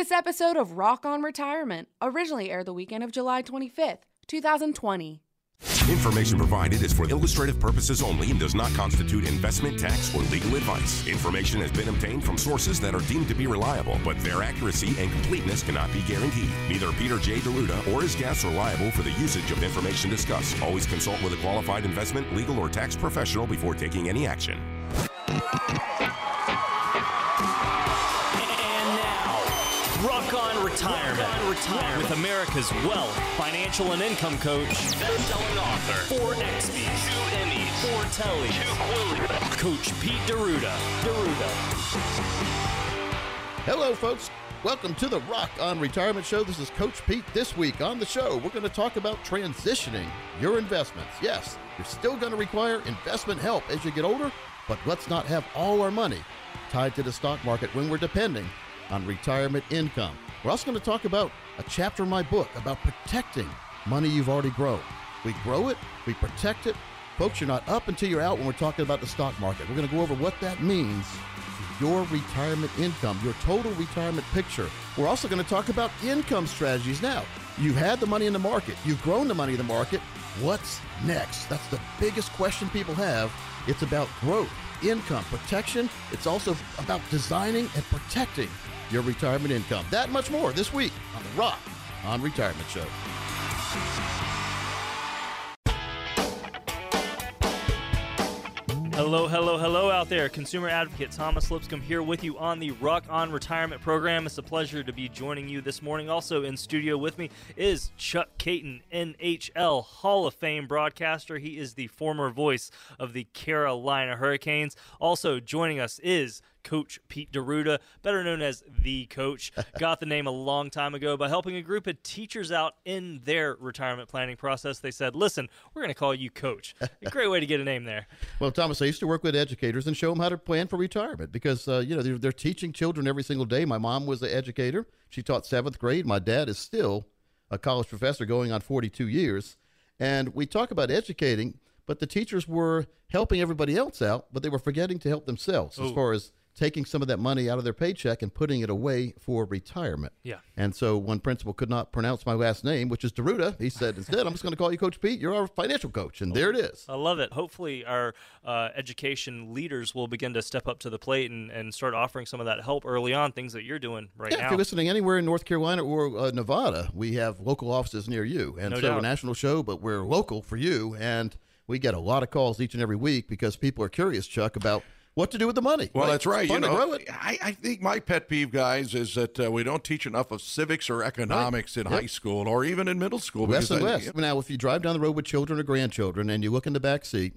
this episode of Rock on Retirement, originally aired the weekend of July 25th, 2020. Information provided is for illustrative purposes only and does not constitute investment, tax, or legal advice. Information has been obtained from sources that are deemed to be reliable, but their accuracy and completeness cannot be guaranteed. Neither Peter J. D'Arruda or his guests are liable for the usage of information discussed. Always consult with a qualified investment, legal, or tax professional before taking any action. Rock on Retirement. Retirement. With America's wealth, financial, and income coach, best-selling author, four XBs, two Emmys, four Tellys, two Quillies, Coach Pete D'Arruda. D'Arruda. Hello, folks. Welcome to the Rock on Retirement Show. This is Coach Pete. This week on the show, we're going to talk about transitioning your investments. Yes, you're still going to require investment help as you get older, but let's not have all our money tied to the stock market when we're depending on retirement income. We're also going to talk about a chapter in my book about protecting money you've already grown. We grow it, we protect it. Folks, you're not up until you're out when we're talking about the stock market. We're going to go over what that means to your retirement income, your total retirement picture. We're also going to talk about income strategies now. You've had the money in the market, you've grown the money in the market. What's next? That's the biggest question people have. It's about growth, income, protection. It's also about designing and protecting your retirement income. That much more this week on the Rock on Retirement Show. Hello, hello, hello out there. Consumer advocate Thomas Lipscomb here with you on the Rock on Retirement program. It's a pleasure to be joining you this morning. Also in studio with me is Chuck Kaiton, NHL Hall of Fame broadcaster. He is the former voice of the Carolina Hurricanes. Also joining us is Coach Pete D'Arruda, better known as the Coach, got the name a long time ago by helping a group of teachers out in their retirement planning process. They said, "Listen, we're going to call you Coach." A great way to get a name there. Well, Thomas, I used to work with educators and show them how to plan for retirement because uh, you know they're, they're teaching children every single day. My mom was an educator; she taught seventh grade. My dad is still a college professor, going on 42 years, and we talk about educating. But the teachers were helping everybody else out, but they were forgetting to help themselves as far as taking some of that money out of their paycheck and putting it away for retirement. Yeah. And so one principal could not pronounce my last name, which is D'Arruda. He said, instead, I'm just going to call you Coach Pete. You're our financial coach. And there it is. I love it. Hopefully, our uh, education leaders will begin to step up to the plate and, and start offering some of that help early on, things that you're doing right Yeah, if you're listening anywhere in North Carolina or uh, Nevada, we have local offices near you. And No so we're a national show, but we're local for you. And we get a lot of calls each and every week because people are curious, Chuck, about what to do with the money. Well, Right? that's right. You know. I, I think my pet peeve, guys, is that uh, we don't teach enough of civics or economics in Yep. high school or even in middle school. Less and I- less. Now, if you drive down the road with children or grandchildren and you look in the back seat,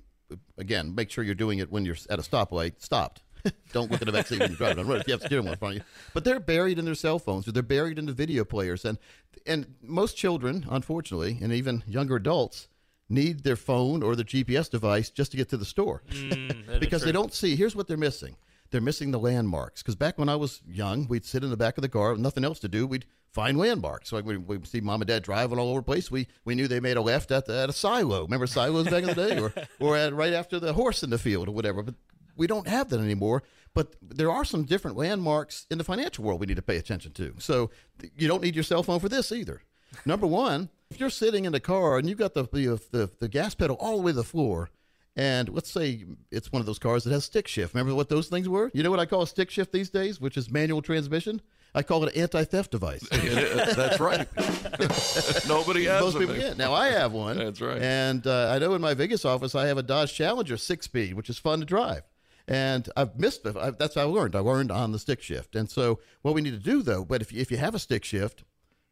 again, make sure you're doing it when you're at a stoplight. Stopped. Don't look in the back seat when you're driving on the road if you have steering wheel in front of you. But they're buried in their cell phones or they're buried in the video players. And and most children, unfortunately, and even younger adults, need their phone or their GPS device just to get to the store Mm, because they don't see. Here's what they're missing. They're missing the landmarks. Because back when I was young, we'd sit in the back of the car with nothing else to do. We'd find landmarks. So like we we see mom and dad driving all over the place. We we knew they made a left at the, at a silo. Remember silos back in the day, or or at, right after the horse in the field or whatever. But we don't have that anymore. But there are some different landmarks in the financial world we need to pay attention to. So you don't need your cell phone for this either. Number one, if you're sitting in the car and you've got the the, the, the gas pedal all the way to the floor, and let's say it's one of those cars that has stick shift. Remember what those things were? You know what I call a stick shift these days, which is manual transmission? I call it an anti-theft device. That's right. Nobody has Most people can't. Now I have one. That's right. And uh, I know in my Vegas office I have a Dodge Challenger six-speed, which is fun to drive. And I've missed it. That's how I learned. I learned on the stick shift. And so what we need to do though, but if you, if you have a stick shift,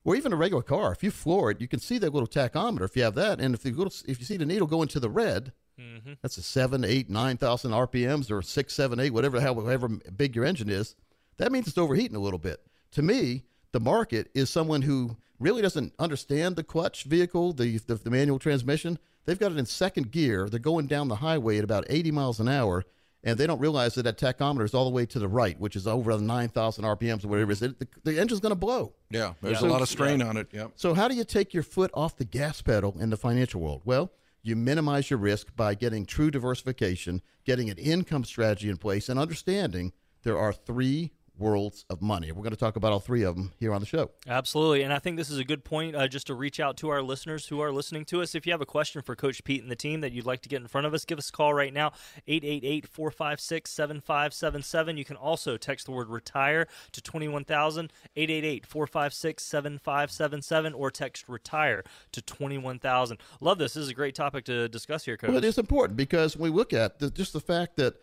or even a regular car, if you floor it, you can see that little tachometer if you have that. And if you go to, if you see the needle go into the red, mm-hmm. that's a seven, eight, nine thousand RPMs or six, seven, eight, whatever the hell, however big your engine is. That means it's overheating a little bit. To me, the market is someone who really doesn't understand the clutch vehicle, the, the the manual transmission. They've got it in second gear. They're going down the highway at about 80 miles an hour, and they don't realize that that tachometer is all the way to the right, which is over 9,000 RPMs or whatever it is. It, the, the engine's going to blow. Yeah, there's Yeah. a lot of strain on it. Yeah. So, how do you take your foot off the gas pedal in the financial world? Well, you minimize your risk by getting true diversification, getting an income strategy in place, and understanding there are three worlds of money. We're going to talk about all three of them here on the show. Absolutely. And I think this is a good point uh, just to reach out to our listeners who are listening to us. If you have a question for Coach Pete and the team that you'd like to get in front of us, give us a call right now, 888 456 7577. You can also text the word retire to 21000, 888 456 7577, or text retire to 21000. Love this. This is a great topic to discuss here, Coach. Well, it is important because when we look at the, just the fact that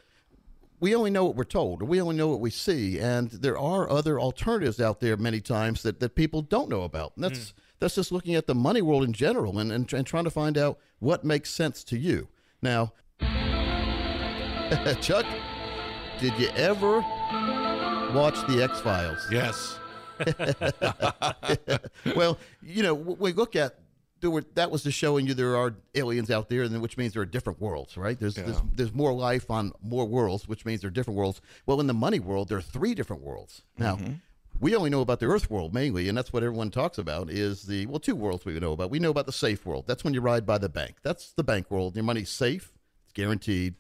we only know what we're told, or we only know what we see, and there are other alternatives out there many times that, that people don't know about. And that's mm. that's just looking at the money world in general and, and, and trying to find out what makes sense to you. Now, Chuck, did you ever watch the X Files? Yes. well, you know, we look at there were that was just showing you there are aliens out there, and which means there are different worlds, right? There's, yeah. there's there's more life on more worlds, which means there are different worlds. Well, in the money world, there are three different worlds. Now, mm-hmm. we only know about the Earth world mainly, and that's what everyone talks about. Is the well, two worlds we know about. We know about the safe world. That's when you ride by the bank. That's the bank world. Your money's safe. It's guaranteed.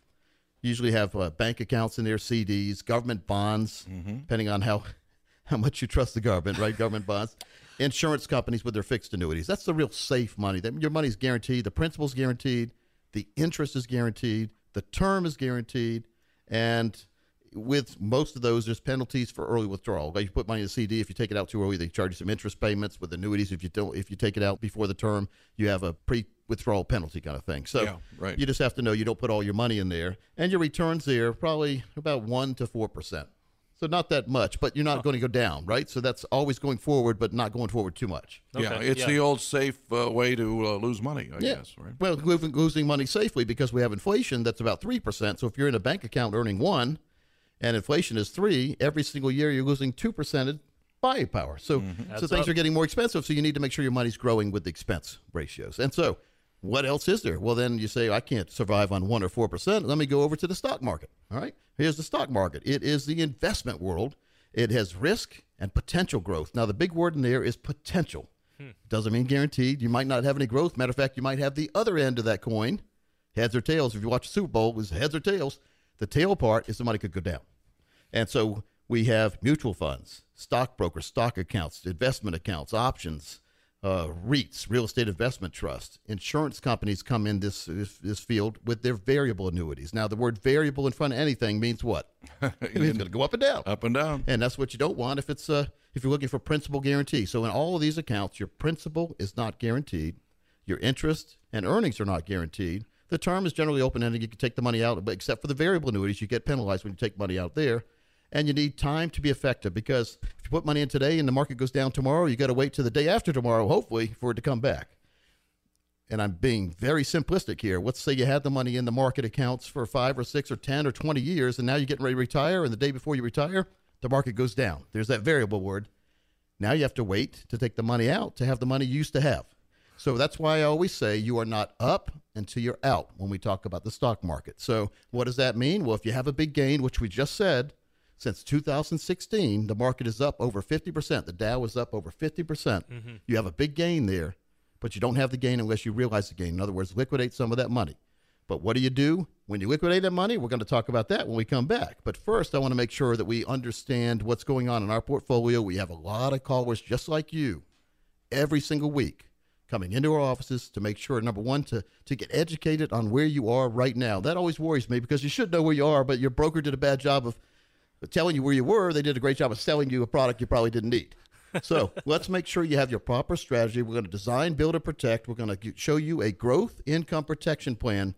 You usually have uh, bank accounts in there, CDs, government bonds, mm-hmm. depending on how how much you trust the government, right? government bonds insurance companies with their fixed annuities. That's the real safe money. That your money's guaranteed, the principal's guaranteed, the interest is guaranteed, the term is guaranteed, and with most of those, there's penalties for early withdrawal. Like you put money in a CD, if you take it out too early, they charge you some interest payments. With annuities, if you don't, if you take it out before the term, you have a pre-withdrawal penalty kind of thing. So yeah, right. you just have to know you don't put all your money in there, and your returns there probably about one to four percent. So not that much, but you're not going to go down, right? So that's always going forward, but not going forward too much. Okay. Yeah, it's yeah. the old safe uh, way to uh, lose money, I yeah. guess, right? Well, losing money safely because we have inflation that's about 3%. So if you're in a bank account earning 1 and inflation is 3, every single year you're losing 2% buying power. So mm-hmm. so things up. are getting more expensive, so you need to make sure your money's growing with the expense ratios. And so what else is there? Well, then you say, I can't survive on 1 or 4%. Let me go over to the stock market. All right. Here's the stock market it is the investment world. It has risk and potential growth. Now, the big word in there is potential. Hmm. Doesn't mean guaranteed. You might not have any growth. Matter of fact, you might have the other end of that coin, heads or tails. If you watch the Super Bowl, it's heads or tails. The tail part is the money could go down. And so we have mutual funds, stockbrokers, stock accounts, investment accounts, options, uh, REITs, real estate investment trusts, insurance companies come in this, this, this field with their variable annuities. Now, the word variable in front of anything means what? it means it's going to go up and down. Up and down. And that's what you don't want if it's uh, if you're looking for principal guarantee. So in all of these accounts, your principal is not guaranteed, your interest and earnings are not guaranteed. The term is generally open ended. You can take the money out, but except for the variable annuities, you get penalized when you take money out there and you need time to be effective because if you put money in today and the market goes down tomorrow, you got to wait to the day after tomorrow, hopefully, for it to come back. And I'm being very simplistic here. Let's say you had the money in the market accounts for five or six or 10 or 20 years, and now you're getting ready to retire, and the day before you retire, the market goes down. There's that variable word. Now you have to wait to take the money out to have the money you used to have. So that's why I always say you are not up until you're out when we talk about the stock market. So what does that mean? Well, if you have a big gain, which we just said, since 2016, the market is up over 50%. The Dow is up over 50%. percent mm hmm You have a big gain there, but you don't have the gain unless you realize the gain. In other words, liquidate some of that money. But what do you do when you liquidate that money? We're going to talk about that when we come back. But first, I want to make sure that we understand what's going on in our portfolio. We have a lot of callers just like you every single week coming into our offices to make sure, number one, to, to get educated on where you are right now. That always worries me because you should know where you are, but your broker did a bad job of telling you where you were, they did a great job of selling you a product you probably didn't need. So let's make sure you have your proper strategy. We're going to design, build, and protect. We're going to show you a growth income protection plan.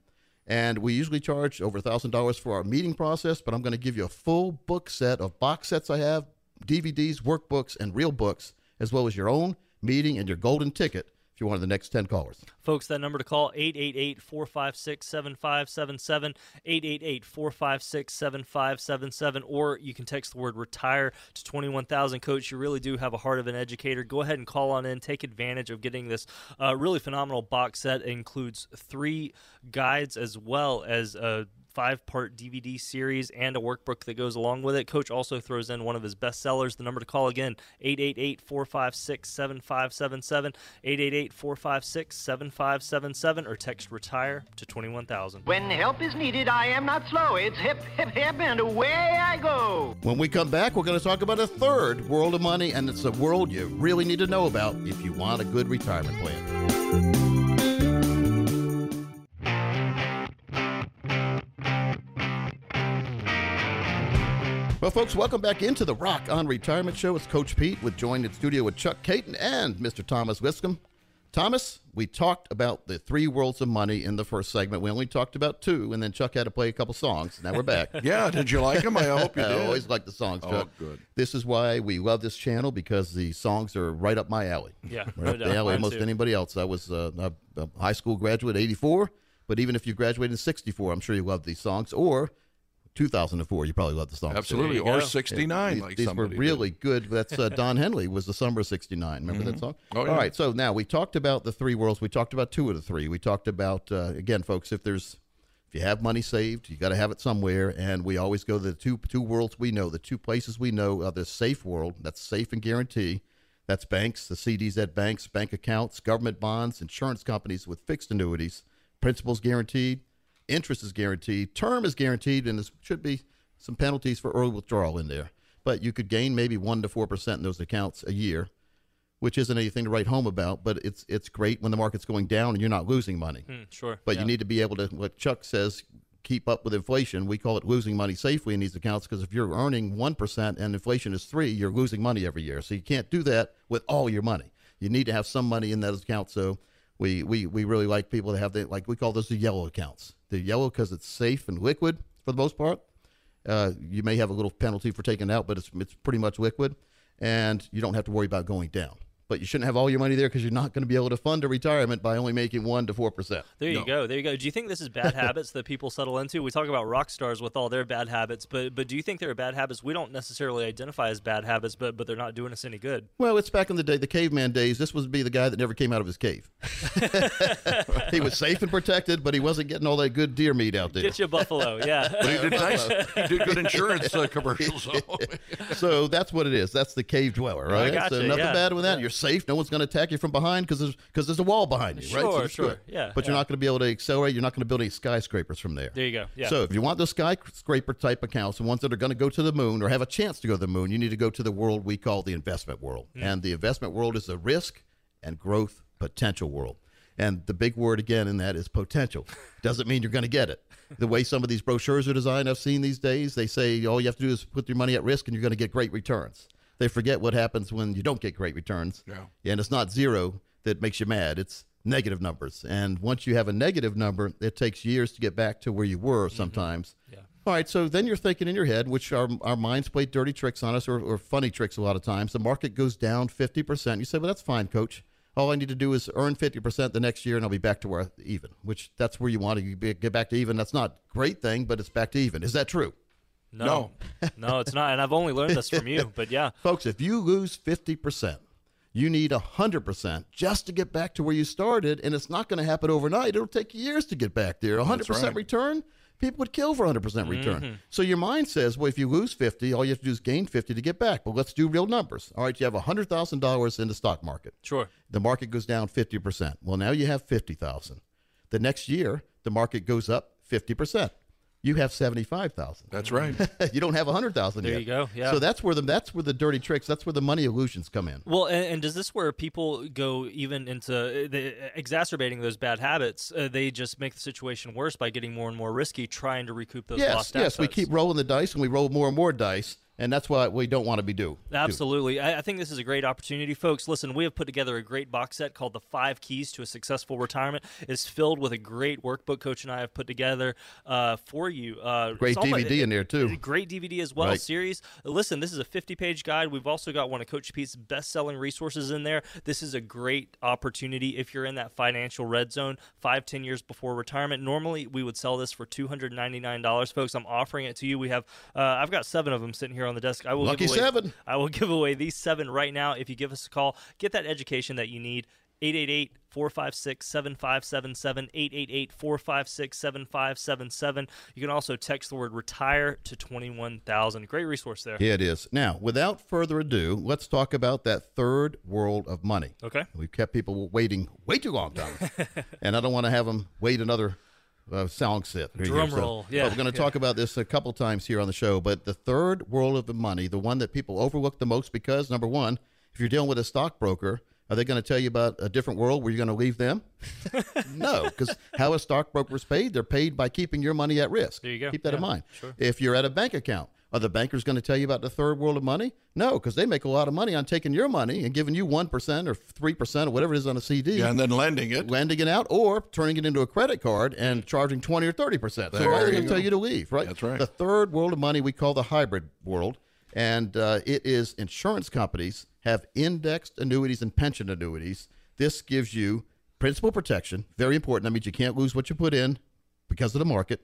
And we usually charge over $1,000 for our meeting process, but I'm going to give you a full book set of box sets I have, DVDs, workbooks, and real books, as well as your own meeting and your golden ticket if you're one of the next 10 callers. Folks, that number to call 888-456-7577, 888-456-7577 or you can text the word retire to 21000 coach. You really do have a heart of an educator. Go ahead and call on in. Take advantage of getting this uh, really phenomenal box set. It includes three guides as well as a five part DVD series and a workbook that goes along with it. Coach also throws in one of his best sellers. The number to call again 888 456 7577, 888 456 7577, or text retire to 21000. When help is needed, I am not slow. It's hip, hip, hip, and away I go. When we come back, we're going to talk about a third world of money, and it's a world you really need to know about if you want a good retirement plan. Well, folks, welcome back into the Rock on Retirement Show. It's Coach Pete with joined in studio with Chuck Kaiton and Mr. Thomas Lipscomb. Thomas, we talked about the three worlds of money in the first segment. We only talked about two, and then Chuck had to play a couple songs. Now we're back. Yeah, did you like them? I hope you I always like the songs, Oh, Chuck. good. This is why we love this channel because the songs are right up my alley. Yeah, Right no up the alley. Mine Most too. anybody else. I was uh, a, a high school graduate, '84. But even if you graduated in '64, I'm sure you love these songs. Or 2004, you probably love the song. Absolutely. There you Or go. 69, These, like these were somebody did. really good. That's uh, Don Henley was the summer of '69. Remember that song? Oh, yeah. All right. So now we talked about the three worlds. We talked about two of the three. We talked about uh, again, folks. If there's if you have money saved, you got to have it somewhere. And we always go to the two two worlds we know. The two places we know are the safe world. That's safe and guarantee. That's banks, the CDs at banks, bank accounts, government bonds, insurance companies with fixed annuities, principals guaranteed, interest is guaranteed, term is guaranteed, and there should be some penalties for early withdrawal in there. But you could gain maybe one to four percent in those accounts a year, which isn't anything to write home about. But it's it's great when the market's going down and you're not losing money. Hmm, sure. But yeah. you need to be able to, what Chuck says, keep up with inflation. We call it losing money safely in these accounts because if you're earning 1% and inflation is 3 you're losing money every year. So you can't do that with all your money. You need to have some money in those accounts. So we, we, we really like people to have the, like we call those the yellow accounts. The yellow because it's safe and liquid for the most part. Uh, you may have a little penalty for taking it out, but it's, it's pretty much liquid. And you don't have to worry about going down. But you shouldn't have all your money there because you're not going to be able to fund a retirement by only making 1 to 4%. There you go. There you go. Do you think this is bad habits that people settle into? We talk about rock stars with all their bad habits, but but do you think there are bad habits we don't necessarily identify as bad habits, but but they're not doing us any good? Well, it's back in the day, the caveman days. This would be the guy that never came out of his cave. he was safe and protected, but he wasn't getting all that good deer meat out there. Get you buffalo, yeah. But he did nice. he did good insurance uh, commercials. So. so that's what it is. That's the cave dweller, right? gotcha, so nothing yeah, bad with that. You're safe. No one's going to attack you from behind because there's because there's a wall behind you, right? Sure, it's sure. good. Yeah, But you're not going to be able to accelerate. You're not going to build any skyscrapers from there. There you go. Yeah. So if you want those skyscraper type accounts, the ones that are going to go to the moon or have a chance to go to the moon, you need to go to the world we call the investment world. Hmm. And the investment world is a risk and growth potential world. And the big word again in that is potential. Doesn't mean you're going to get it. The way some of these brochures are designed, I've seen these days, they say all you have to do is put your money at risk and you're going to get great returns. They forget what happens when you don't get great returns. Yeah. And it's not zero that makes you mad. It's negative numbers. And once you have a negative number, it takes years to get back to where you were mm-hmm. sometimes. Yeah. All right, so then you're thinking in your head, which our, our minds play dirty tricks on us or, or funny tricks a lot of times. The market goes down 50%. You say, well, that's fine, coach. All I need to do is earn 50% the next year and I'll be back to where even, which that's where you want to get back to even. That's not a great thing, but it's back to even. Is that true? No, no, it's not. And I've only learned this from you, but yeah. Folks, if you lose 50%, you need 100% just to get back to where you started, and it's not going to happen overnight. It'll take years to get back there. 100% right. return, people would kill for 100% return. Mm-hmm. So your mind says, well, if you lose 50, all you have to do is gain 50 to get back. But let's do real numbers. All right, you have $100,000 in the stock market. Sure. The market goes down 50%. Well, now you have 50,000. The next year, the market goes up 50%. You have 75,000 That's right. you don't have a hundred thousand There yet. you go, yeah. So that's where the that's where the dirty tricks. That's where the money illusions come in. Well, and, and does this where people go even into uh, the, exacerbating those bad habits? Uh, they just make the situation worse by getting more and more risky, trying to recoup those yes, lost yes. assets. We keep rolling the dice, and we roll more and more dice, and that's what we don't want to be do. do. Absolutely. I, I think this is a great opportunity. Folks, listen, we have put together a great box set called The Five Keys to a Successful Retirement. It's filled with a great workbook Coach and I have put together uh, for you. Uh, Great DVD in there, too. Great DVD as well, Right. series. Listen, this is a 50 page guide. We've also got one of Coach Pete's best selling resources in there. This is a great opportunity if you're in that financial red zone five, ten years before retirement. Normally, we would sell this for $299. Folks, I'm offering it to you. We have, uh, I've got seven of them sitting here on the desk. I will Lucky give away, seven. I will give away these seven right now if you give us a call. Get that education that you need. 888 456 7577. 888 456 7577. You can also text the word retire to 21000. Great resource there. Yeah, it is. Now, without further ado, let's talk about that third world of money. Okay. We've kept people waiting way too long, Tom. and I don't want to have them wait another uh, song set. here, Drum so- roll, yeah, But we're going to talk about this a couple times here on the show. But the third world of the money, the one that people overlook the most because, number one, if you're dealing with a stockbroker, are they going to tell you about a different world where you're going to leave them? no, because how a stockbroker is paid, they're paid by keeping your money at risk. There you go. Keep that in mind. sure. If you're at a bank account, are the bankers going to tell you about the third world of money? No, because they make a lot of money on taking your money and giving you 1% or 3% or whatever it is on a CD Yeah, and then lending it. lending it out or turning it into a credit card and charging 20 or 30 percent. So There why are they going to tell you to leave, right? That's right. The third world of money we call the hybrid world, and uh, it is insurance companies have indexed annuities and pension annuities. This gives you principal protection, very important. That means you can't lose what you put in because of the market.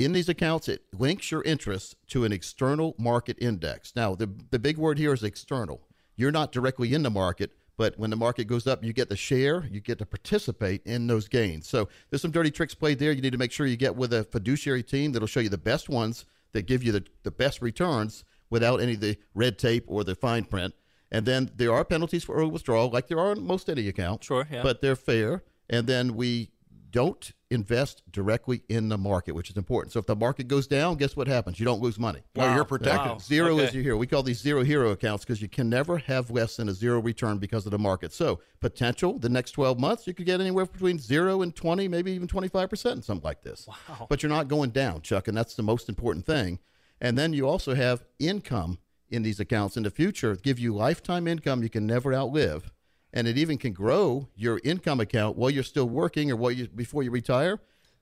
In these accounts, it links your interests to an external market index. Now, the, the big word here is external. You're not directly in the market, but when the market goes up, you get to share, you get to participate in those gains. So there's some dirty tricks played there. You need to make sure you get with a fiduciary team that'll show you the best ones that give you the, the best returns without any of the red tape or the fine print. And then there are penalties for early withdrawal, like there are in most any account. Sure, yeah. But they're fair. And then we don't invest directly in the market, which is important. So if the market goes down, guess what happens? You don't lose money. Well, you're Wow. protected. Wow. Zero Okay. is your hero. We call these zero hero accounts because you can never have less than a zero return because of the market. So potential, the next 12 months, you could get anywhere between zero and 20, maybe even 25% in something like this. Wow. But you're not going down, Chuck, and that's the most important thing. And then you also have income in these accounts in the future, give you lifetime income you can never outlive. And it even can grow your income account while you're still working or while you, before you retire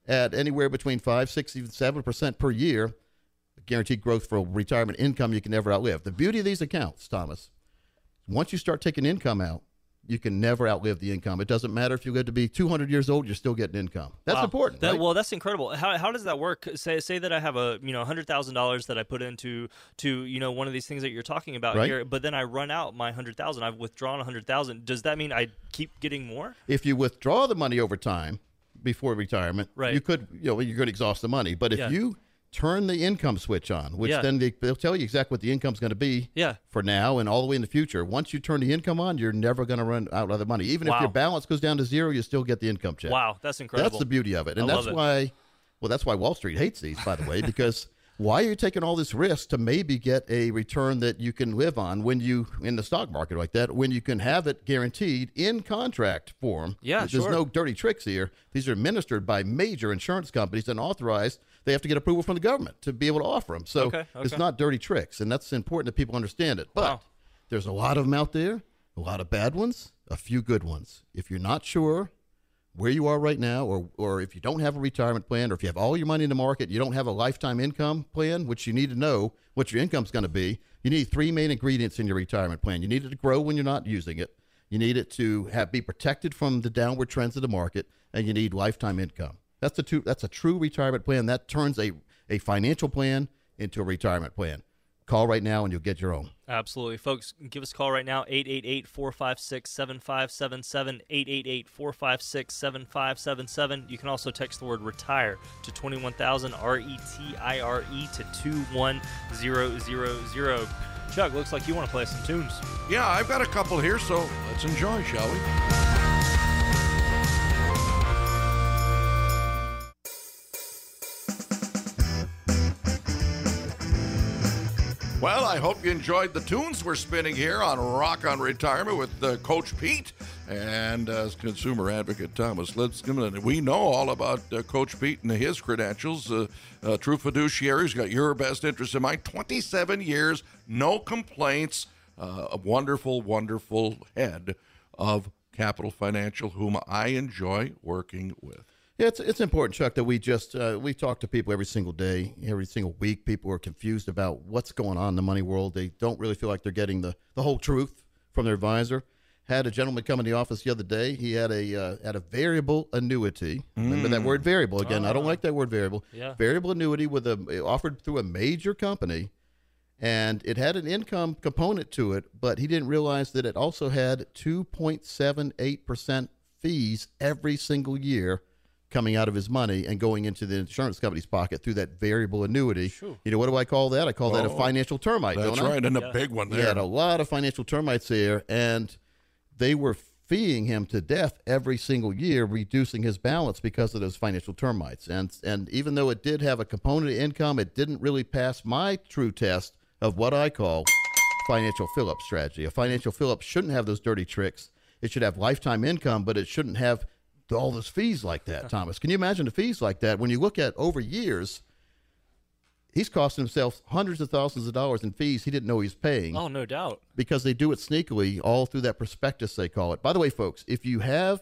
at anywhere between five, six, even seven percent per year guaranteed growth for retirement income you can never outlive. The beauty of these accounts, Thomas, once you start taking income out, you can never outlive the income. It doesn't matter if you live to be 200 years old, you're still getting income. That's Wow. important. That, right? Well, that's incredible. How, how does that work? Say say that I have a you know hundred thousand dollars that I put into to you know one of these things that you're talking about Right. here, but then I run out my hundred thousand. I've withdrawn a hundred thousand. Does that mean I keep getting more? if you withdraw the money over time before retirement, Right. you could, you know, you're going to exhaust the money. But if Yeah. you turn the income switch on, which Yeah. then they, they'll tell you exactly what the income's going to be Yeah. for now and all the way in the future. Once you turn the income on, you're never going to run out of the money. Even if your balance goes down to zero, you still get the income check. Wow, that's incredible. That's the beauty of it, and I that's love it. why. Well, that's why Wall Street hates these, by the way, because why are you taking all this risk to maybe get a return that you can live on when you in the stock market like that when you can have it guaranteed in contract form? Yeah, there's sure. no dirty tricks here. These are administered by major insurance companies and authorized. They have to get approval from the government to be able to offer them. So Okay, it's not dirty tricks, and that's important that people understand it. But Wow. there's a lot of them out there, a lot of bad ones, a few good ones. If you're not sure where you are right now, or or if you don't have a retirement plan, or if you have all your money in the market, you don't have a lifetime income plan, which you need to know what your income's going to be. You need three main ingredients in your retirement plan. You need it to grow when you're not using it. You need it to have be protected from the downward trends of the market, and you need lifetime income. That's the two. That's a true retirement plan. That turns a a financial plan into a retirement plan. Call right now, and you'll get your own. Absolutely. Folks, give us a call right now 888 456 7577. 888 456 7577. You can also text the word retire to 21000 R E T I R E to 21000. Chuck, looks like you want to play some tunes. Yeah, I've got a couple here, so let's enjoy, shall we? Well, I hope you enjoyed the tunes we're spinning here on Rock on Retirement with uh, Coach Pete and uh, consumer advocate Thomas Lipscomb. We know all about uh, Coach Pete and his credentials. Uh, uh, true fiduciary, he's got your best interest in mind. 27 years, no complaints. Uh, a wonderful, wonderful head of Capital Financial, whom I enjoy working with. Yeah, it's it's important, Chuck, that we just uh, we talk to people every single day, every single week. People are confused about what's going on in the money world. They don't really feel like they're getting the, the whole truth from their advisor. Had a gentleman come in the office the other day. He had a uh, had a variable annuity. Remember that word variable again? I don't like that word variable. Yeah. Variable annuity with a offered through a major company, and it had an income component to it, but he didn't realize that it also had 2.78% fees every single year coming out of his money and going into the insurance company's pocket through that variable annuity. You know, what do I call that? I call that a Oh, financial termite. That's don't I? right, and a big one He had a lot of financial termites there, and they were feeing him to death every single year, reducing his balance because of those financial termites. And and even though it did have a component of income, it didn't really pass my true test of what I call financial fill-up strategy. A financial fill-up shouldn't have those dirty tricks. It should have lifetime income, but it shouldn't have all those fees like that. Thomas, can you imagine the fees like that when you look at over years? He's costing himself hundreds of thousands of dollars in fees he didn't know he was paying Oh, no doubt. because they do it sneakily all through that prospectus they call it. By the way, folks, if you have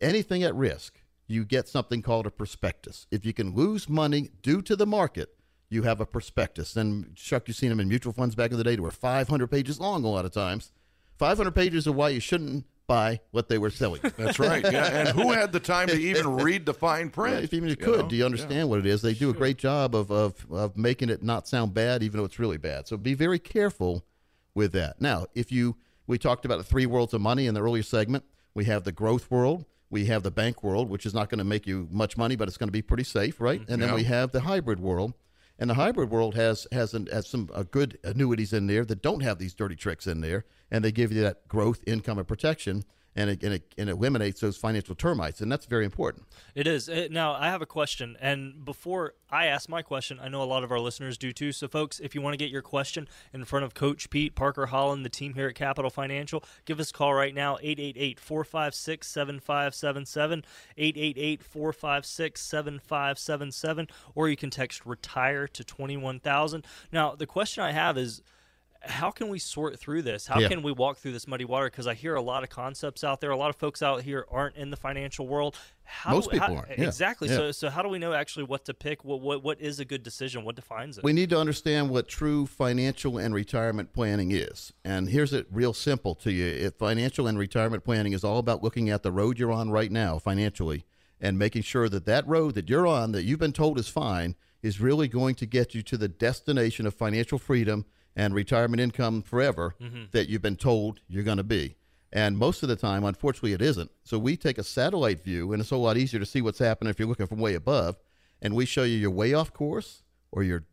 anything at risk, you get something called a prospectus. If you can lose money due to the market, you have a prospectus. And Chuck, you've seen them in mutual funds back in the day. They were 500 pages long a lot of times. 500 pages of why you shouldn't buy what they were selling. That's right. Yeah, and who had the time to even read the fine print? if even you could, know? do you understand what it is? They do a great job of, of, of making it not sound bad, even though it's really bad. So be very careful with that. Now, if you, we talked about the three worlds of money in the earlier segment. We have the growth world, we have the bank world, which is not going to make you much money, but it's going to be pretty safe, right? Mm, and then Yeah. we have the hybrid world. And the hybrid world has has, an, has some uh, good annuities in there that don't have these dirty tricks in there, and they give you that growth, income, and protection, and it, and it, and it eliminates those financial termites, and that's very important. It is. Uh, Now, I have a question. And before I ask my question, I know a lot of our listeners do too. So, folks, if you want to get your question in front of Coach Pete, Parker Holland, the team here at Capital Financial, give us a call right now 888 456 7577. 888 456 7577. Or you can text retire to 21000. Now, the question I have is how can we sort through this? How Yeah. can we walk through this muddy water? Because I hear a lot of concepts out there. A lot of folks out here aren't in the financial world. How, Most people how- aren't, yeah, Exactly. yeah. So, so how do we know actually what to pick? What, what, what is a good decision? What defines it? We need to understand what true financial and retirement planning is. And here's it real simple to you. If financial and retirement planning is all about looking at the road you're on right now financially and making sure that that road that you're on that you've been told is fine is really going to get you to the destination of financial freedom and retirement income forever mm-hmm. that you've been told you're going to be. And most of the time, unfortunately, it isn't. So we take a satellite view, and it's a lot easier to see what's happening if you're looking from way above. And we show you you're way off course or you're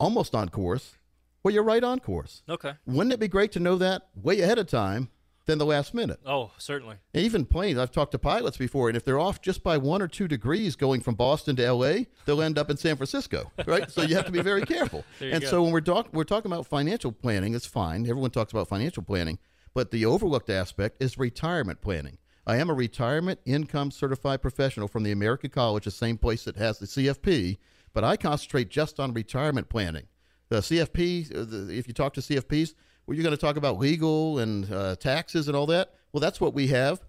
almost on course or you're right on course. okay. Wouldn't it be great to know that way ahead of time than the last minute? Oh, certainly. And even planes, I've talked to pilots before, and if they're off just by one or two degrees going from Boston to LA, they'll end up in San Francisco, right? so you have to be very careful. And go. so when we're, talk- we're talking about financial planning, it's fine. Everyone talks about financial planning, but the overlooked aspect is retirement planning. I am a retirement income certified professional from the American College, the same place that has the CFP, but I concentrate just on retirement planning. The CFP, uh, the, if you talk to CFPs, well, you're going to talk about legal and uh, taxes and all that. Well, that's what we have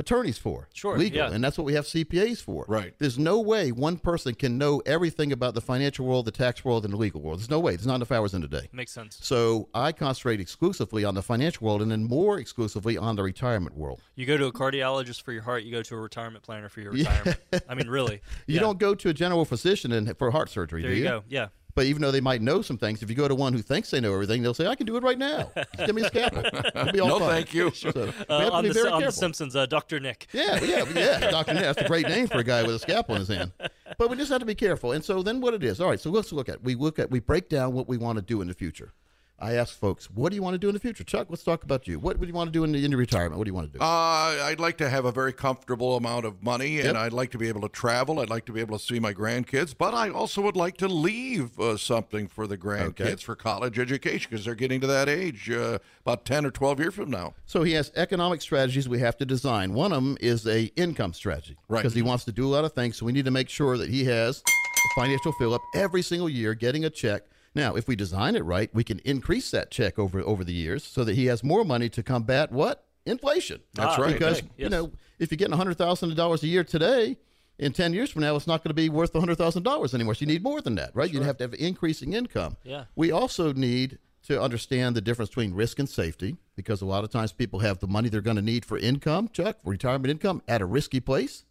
attorneys for. Sure, Legal. yeah. And that's what we have CPAs for. Right. There's no way one person can know everything about the financial world, the tax world, and the legal world. There's no way. There's not enough hours in a day. Makes sense. So I concentrate exclusively on the financial world and then more exclusively on the retirement world. You go to a cardiologist for your heart. You go to a retirement planner for your retirement. I mean, really. You Yeah. don't go to a general physician and, for heart surgery, There do you you? go. Yeah. But even though they might know some things, if you go to one who thinks they know everything, they'll say, "I can do it right now. Just give me a scalpel. It'll be all No, fine." thank you. So we Uh, have to on be the, very on the. Simpsons, uh, Dr. Nick. Yeah, yeah, yeah. Doctor Nick. That's a great name for a guy with a scalpel in his hand. But we just have to be careful. And so then what it is? All right. So let's look at we look at we break down what we want to do in the future. I ask folks, what do you want to do in the future? Chuck, let's talk about you. What do you want to do in, the, in your retirement? What do you want to do? Uh, I'd like to have a very comfortable amount of money, Yep. and I'd like to be able to travel. I'd like to be able to see my grandkids, but I also would like to leave uh, something for the grandkids Okay. for college education because they're getting to that age uh, about 10 or 12 years from now. So he has economic strategies we have to design. One of them is a income strategy Right. because he wants to do a lot of things. So we need to make sure that he has a financial fill up every single year, getting a check. Now, if we design it right, we can increase that check over over the years so that he has more money to combat what inflation. That's Ah, right. Because okay, you know, if you're getting hundred thousand dollars a year today, in ten years from now, it's not going to be worth hundred thousand dollars anymore. So you need more than that, right? You have to have increasing income. Yeah. We also need to understand the difference between risk and safety because a lot of times people have the money they're going to need for income, Chuck, for retirement income at a risky place,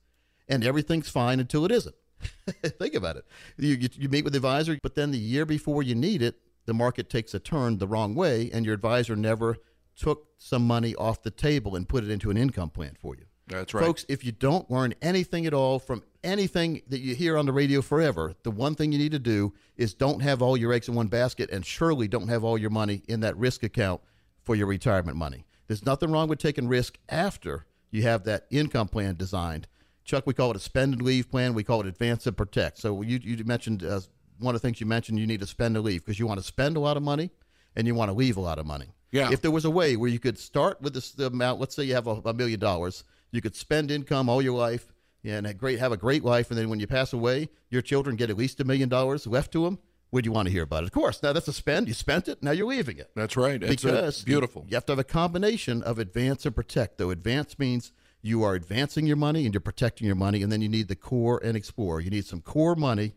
and everything's fine until it isn't. Think about it. You, you, you meet with the advisor, but then the year before you need it, the market takes a turn the wrong way and your advisor never took some money off the table and put it into an income plan for you. That's right. Folks, if you don't learn anything at all from anything that you hear on the radio forever, the one thing you need to do is don't have all your eggs in one basket and surely don't have all your money in that risk account for your retirement money. There's nothing wrong with taking risk after you have that income plan designed. Chuck, we call it a spend and leave plan. We call it advance and protect. So you, you mentioned uh, one of the things you mentioned, you need to spend and leave because you want to spend a lot of money and you want to leave a lot of money. Yeah. If there was a way where you could start with this amount, let's say you have a, a million dollars, you could spend income all your life and have great have a great life, and then when you pass away, your children get at least a million dollars left to them. Would you want to hear about it? Of course. Now that's a spend. You spent it. Now you're leaving it. That's right. It's because beautiful. You have to have a combination of advance and protect. Though advance means you are advancing your money and you're protecting your money, and then you need the core and explore. You need some core money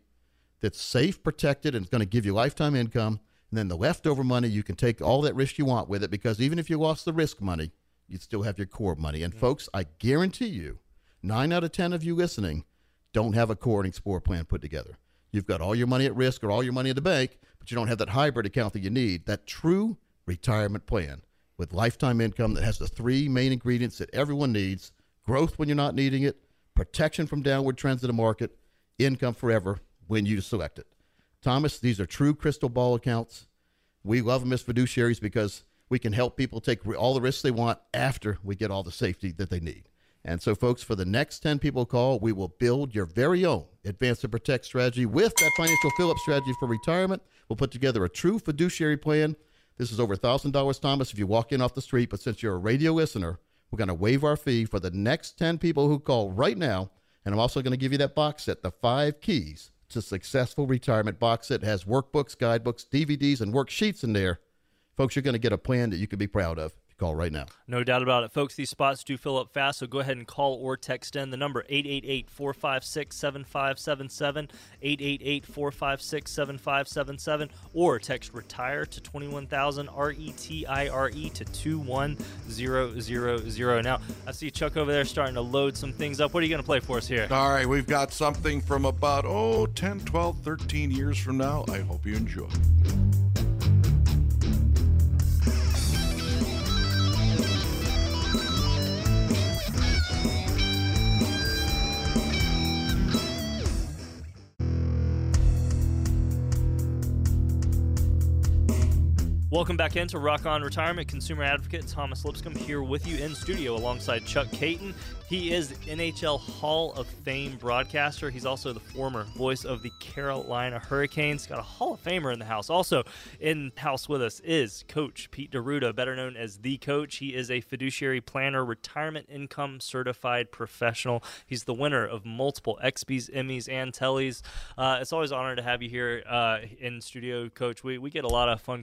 that's safe, protected, and it's going to give you lifetime income. And then the leftover money, you can take all that risk you want with it because even if you lost the risk money, you'd still have your core money. And folks, I guarantee you, nine out of 10 of you listening don't have a core and explore plan put together. You've got all your money at risk or all your money in the bank, but you don't have that hybrid account that you need, that true retirement plan with lifetime income that has the three main ingredients that everyone needs growth when you're not needing it, protection from downward trends in the market, income forever when you select it. Thomas, these are true crystal ball accounts. We love them as fiduciaries because we can help people take all the risks they want after we get all the safety that they need. And so, folks, for the next 10 people call, we will build your very own Advance and Protect strategy with that financial fill up strategy for retirement. We'll put together a true fiduciary plan. This is over $1,000, Thomas, if you walk in off the street. But since you're a radio listener, we're going to waive our fee for the next 10 people who call right now. And I'm also going to give you that box set, the five keys to successful retirement box set. It has workbooks, guidebooks, DVDs, and worksheets in there. Folks, you're going to get a plan that you can be proud of. Call right now. No doubt about it. Folks, these spots do fill up fast, so go ahead and call or text in the number 888-456-7577, 888-456-7577, or text RETIRE to 21000, R-E-T-I-R-E to 21000. Now, I see Chuck over there starting to load some things up. What are you going to play for us here? All right, we've got something from about, oh, 10, 12, 13 years from now. I hope you enjoy. Welcome back into Rock On Retirement. Consumer advocate Thomas Lipscomb here with you in studio alongside Chuck Kaiton. He is NHL Hall of Fame broadcaster. He's also the former voice of the Carolina Hurricanes. Got a Hall of Famer in the house. Also in house with us is Coach Pete D'Arruda, better known as the Coach. He is a fiduciary planner, retirement income certified professional. He's the winner of multiple XBs, Emmys, and Tellys. Uh, it's always an honor to have you here uh, in studio, Coach. We, we get a lot of fun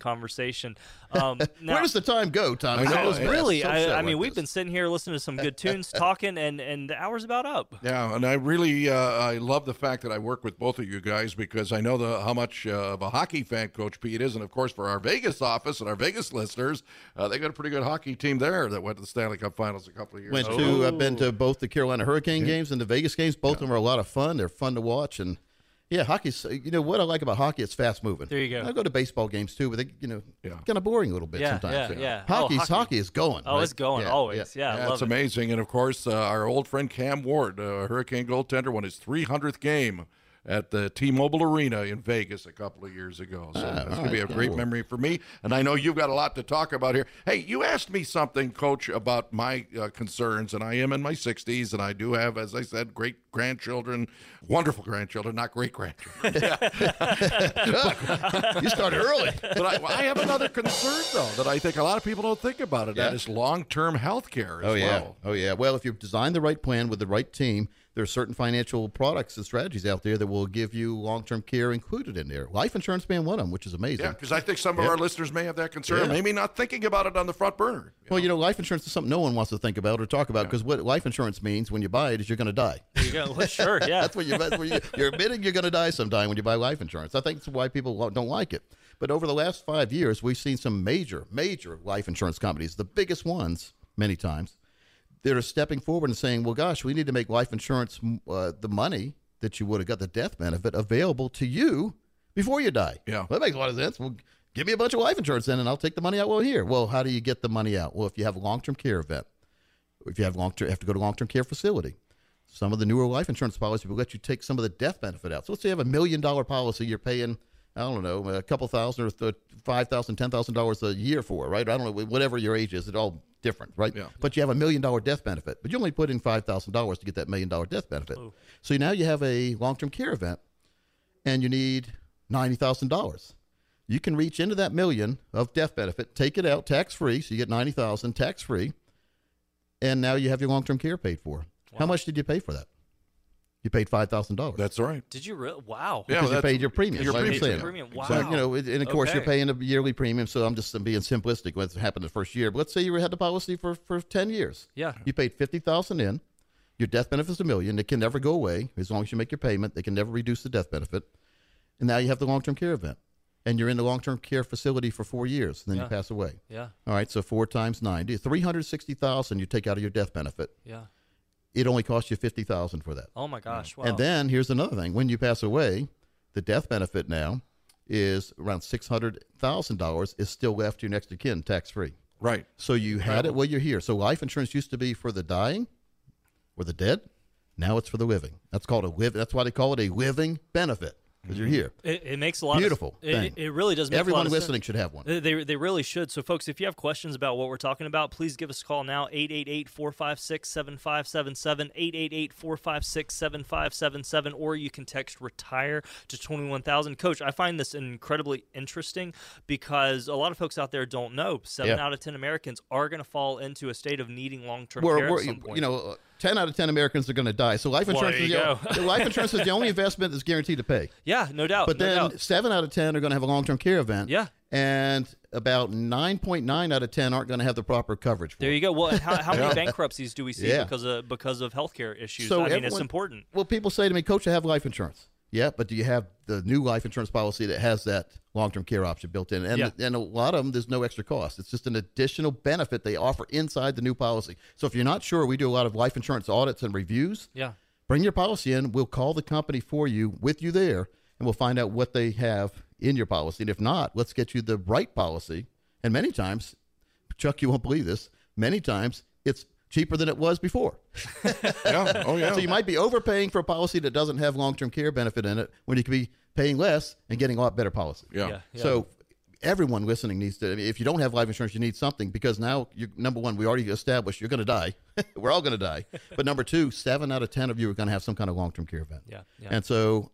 conversation. Um, now, Where does the time go, Tom? I know, That was really, so I, I mean, like we've this. been sitting here listening to some good tunes, talking, and and the hour's about up. Yeah, and I really uh, I love the fact that I work with both of you guys because I know the how much uh, of a hockey fan Coach Pete is, and of course for our Vegas office and our Vegas listeners, uh, they got a pretty good hockey team there that went to the Stanley Cup Finals a couple of years Went ago. to. I've been to both the Carolina Hurricane games and the Vegas games. Both of them are a lot of fun. They're fun to watch, and yeah, hockey's. You know what I like about hockey? It's fast moving. There you go. I go to baseball games too, but they, you know, Yeah. kind of boring a little bit Yeah, sometimes. yeah, yeah. Oh, Hockey's hockey. hockey is going. Oh, right? it's going Yeah, always. Yeah, I Yeah, love it's it. amazing. And of course, uh, our old friend Cam Ward, uh, Hurricane goaltender, won his 300th game at the T-Mobile Arena in Vegas a couple of years ago. So that's going to be a right, great memory for me. And I know you've got a lot to talk about here. Hey, you asked me something, Coach, about my uh, concerns, and I am in my 60s, and I do have, as I said, great grandchildren, wonderful grandchildren, not great grandchildren. you started early. but I, I have another concern, though, that I think a lot of people don't think about it. That Yeah. is long-term health care as Oh yeah, well. oh yeah. Well, if you design the right plan with the right team, there are certain financial products and strategies out there that will give you long-term care included in there. Life insurance being one of them, which is amazing. Yeah, because I think some of our listeners may have that concern, Yeah. maybe not thinking about it on the front burner. Well, you know, life insurance is something no one wants to think about or talk about because what life insurance means when you buy it is you're going to die. There you go. Well, sure, yeah. That's what you, that's what you you're admitting you're going to die sometime when you buy life insurance. I think that's why people don't like it. But over the last five years, we've seen some major, major life insurance companies, the biggest ones, many times, that are stepping forward and saying, "Well, gosh, we need to make life insurance uh, the money that you would have got the death benefit available to you before you die." Yeah. well, that makes a lot of sense. We'll give me a bunch of life insurance then, and I'll take the money out while here. Well, how do you get the money out? Well, if you have a long term care event, if you have long term, have to go to a long term care facility. Some of the newer life insurance policies will let you take some of the death benefit out. So let's say you have a million dollar policy, you're paying, I don't know, a couple thousand or th- five thousand, ten thousand dollars a year for, right? I don't know, whatever your age is, it's all different, right? Yeah. But you have a million dollar death benefit, but you only put in five thousand dollars to get that million dollar death benefit. So now you have a long term care event, and you need ninety thousand dollars. You can reach into that million of death benefit, take it out tax free, so you get ninety thousand tax free, and now you have your long term care paid for. How much did you pay for that? You paid five thousand dollars. That's right. Did you really? Wow. Yeah, you paid your premium. your like I'm your premium. Wow. So, you know, and of course you're paying a yearly premium. So I'm just being simplistic. What's happened the first year? But let's say you had the policy for for ten years. Yeah. You paid fifty thousand in. Your death benefit's a million. It can never go away as long as you make your payment. They can never reduce the death benefit. And now you have the long term care event, and you're in the long term care facility for four years, and then Yeah. you pass away. Yeah. All right, so four times ninety, three hundred sixty thousand. You take out of your death benefit. Yeah. It only costs you fifty thousand for that. Oh my gosh. Wow. And then here's another thing: when you pass away, the death benefit now is around six hundred thousand dollars is still left to your next of kin tax free. Right. So you had it while you're here. So life insurance used to be for the dying or the dead. Now it's for the living. That's called a live. That's why they call it a living benefit because you're here. It, it makes a lot Beautiful of it, it really does make a Everyone lot of sense. listening should have one. They, they, really should. So, folks, if you have questions about what we're talking about, please give us a call now 888 456 7577, 888 456 7577, or you can text retire to 21000. Coach, I find this incredibly interesting because a lot of folks out there don't know. Seven Yeah. out of 10 Americans are going to fall into a state of needing long term care we're- at some point. you know, uh, ten out of ten Americans are going to die. So life insurance is the, go. life insurance is the only investment that's guaranteed to pay. yeah, no doubt. But no then doubt. seven out of ten are going to have a long term care event. Yeah. And about nine point nine out of ten aren't going to have the proper coverage. For There it. you go. Well, how, how many bankruptcies do we see Yeah. because of because of healthcare issues? So I mean, it's important. Well, people say to me, Coach, I have life insurance. Yeah, but do you have the new life insurance policy that has that long term care option built in? And, Yeah. and a lot of them, there's no extra cost. It's just an additional benefit they offer inside the new policy. So if you're not sure, we do a lot of life insurance audits and reviews. Yeah. Bring your policy in. We'll call the company for you with you there, and we'll find out what they have in your policy. And if not, let's get you the right policy. And many times, Chuck, you won't believe this, many times it's cheaper than it was before. Yeah. Oh, yeah. So you might be overpaying for a policy that doesn't have long term care benefit in it when you could be paying less and getting a lot better policy. yeah. Yeah. yeah. So everyone listening needs to. I mean, if you don't have life insurance, you need something because now you number one, we already established you're going to die. We're all going to die. But number two, seven out of ten of you are going to have some kind of long term care event. Yeah, yeah. And so.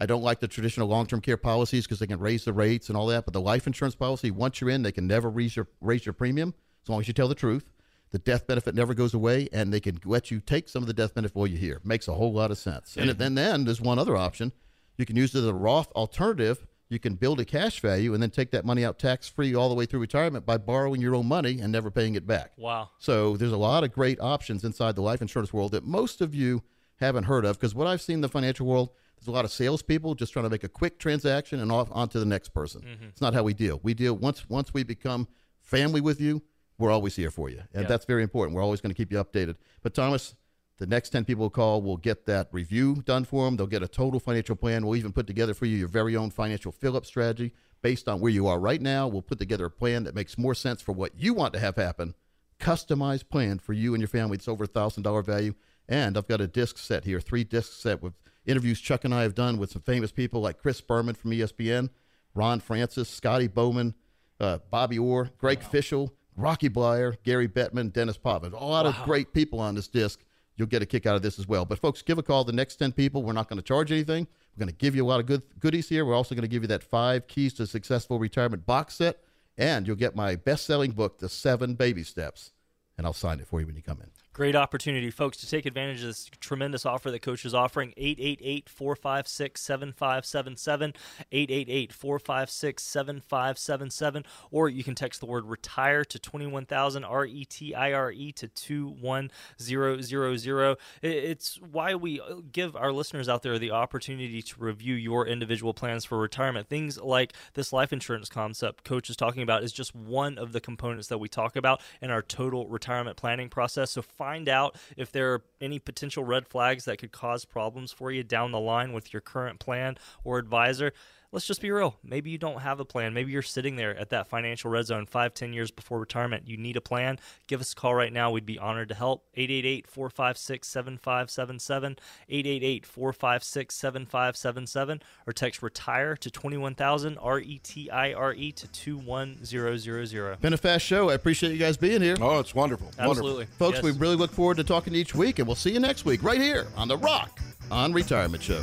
I don't like the traditional long-term care policies because they can raise the rates and all that. But the life insurance policy, once you're in, they can never raise your raise your premium as long as you tell the truth. The death benefit never goes away, and they can let you take some of the death benefit while you're here. Makes a whole lot of sense. And then then there's one other option. You can use it as a Roth alternative. You can build a cash value and then take that money out tax free all the way through retirement by borrowing your own money and never paying it back. Wow. So there's a lot of great options inside the life insurance world that most of you haven't heard of because what I've seen in the financial world, there's a lot of salespeople just trying to make a quick transaction and off on to the next person. Mm-hmm. It's not how we deal. We deal once once we become family with you, we're always here for you, and that's very important. We're always going to keep you updated. But Thomas, the next ten people who call will get that review done for them. They'll get a total financial plan. We'll even put together for you your very own financial fill-up strategy based on where you are right now. We'll put together a plan that makes more sense for what you want to have happen customized plan for you and your family. It's over a thousand dollar value. And I've got a disc set here, three disc set with interviews Chuck and I have done with some famous people like Chris Berman from ESPN, Ron Francis, Scotty Bowman, uh, Bobby Orr, Greg Fishel, Rocky Bleier, Gary Bettman, Denis Potvin. A lot of great people on this disc. You'll get a kick out of this as well. But folks, give a call. The next 10 people, we're not going to charge anything. We're going to give you a lot of good goodies here. We're also going to give you that five keys to successful retirement box set. And you'll get my best selling book, The Seven Baby Steps. And I'll sign it for you when you come in. Great opportunity, folks, to take advantage of this tremendous offer that Coach is offering. 888 456 7577. 888 456 7577. Or you can text the word retire to 21000, R E T I R E, to 21000. It's why we uh, give our listeners out there the opportunity to review your individual plans for retirement. Things like this life insurance concept Coach is talking about is just one of the components that we talk about in our total retirement planning process. So find out if there are any potential red flags that could cause problems for you down the line with your current plan or advisor. Let's just be real. Maybe you don't have a plan. Maybe you're sitting there at that financial red zone five, ten years before retirement. You need a plan. Give us a call right now. We'd be honored to help. 888 456 7577, 888 456 7577, or text retire to 21000, R E T I R E to 21000. Been a fast show. I appreciate you guys being here. Oh, it's wonderful. Absolutely. Folks, Yes. we really look forward to talking to each week, and we'll see you next week right here on the Rock on Retirement Show.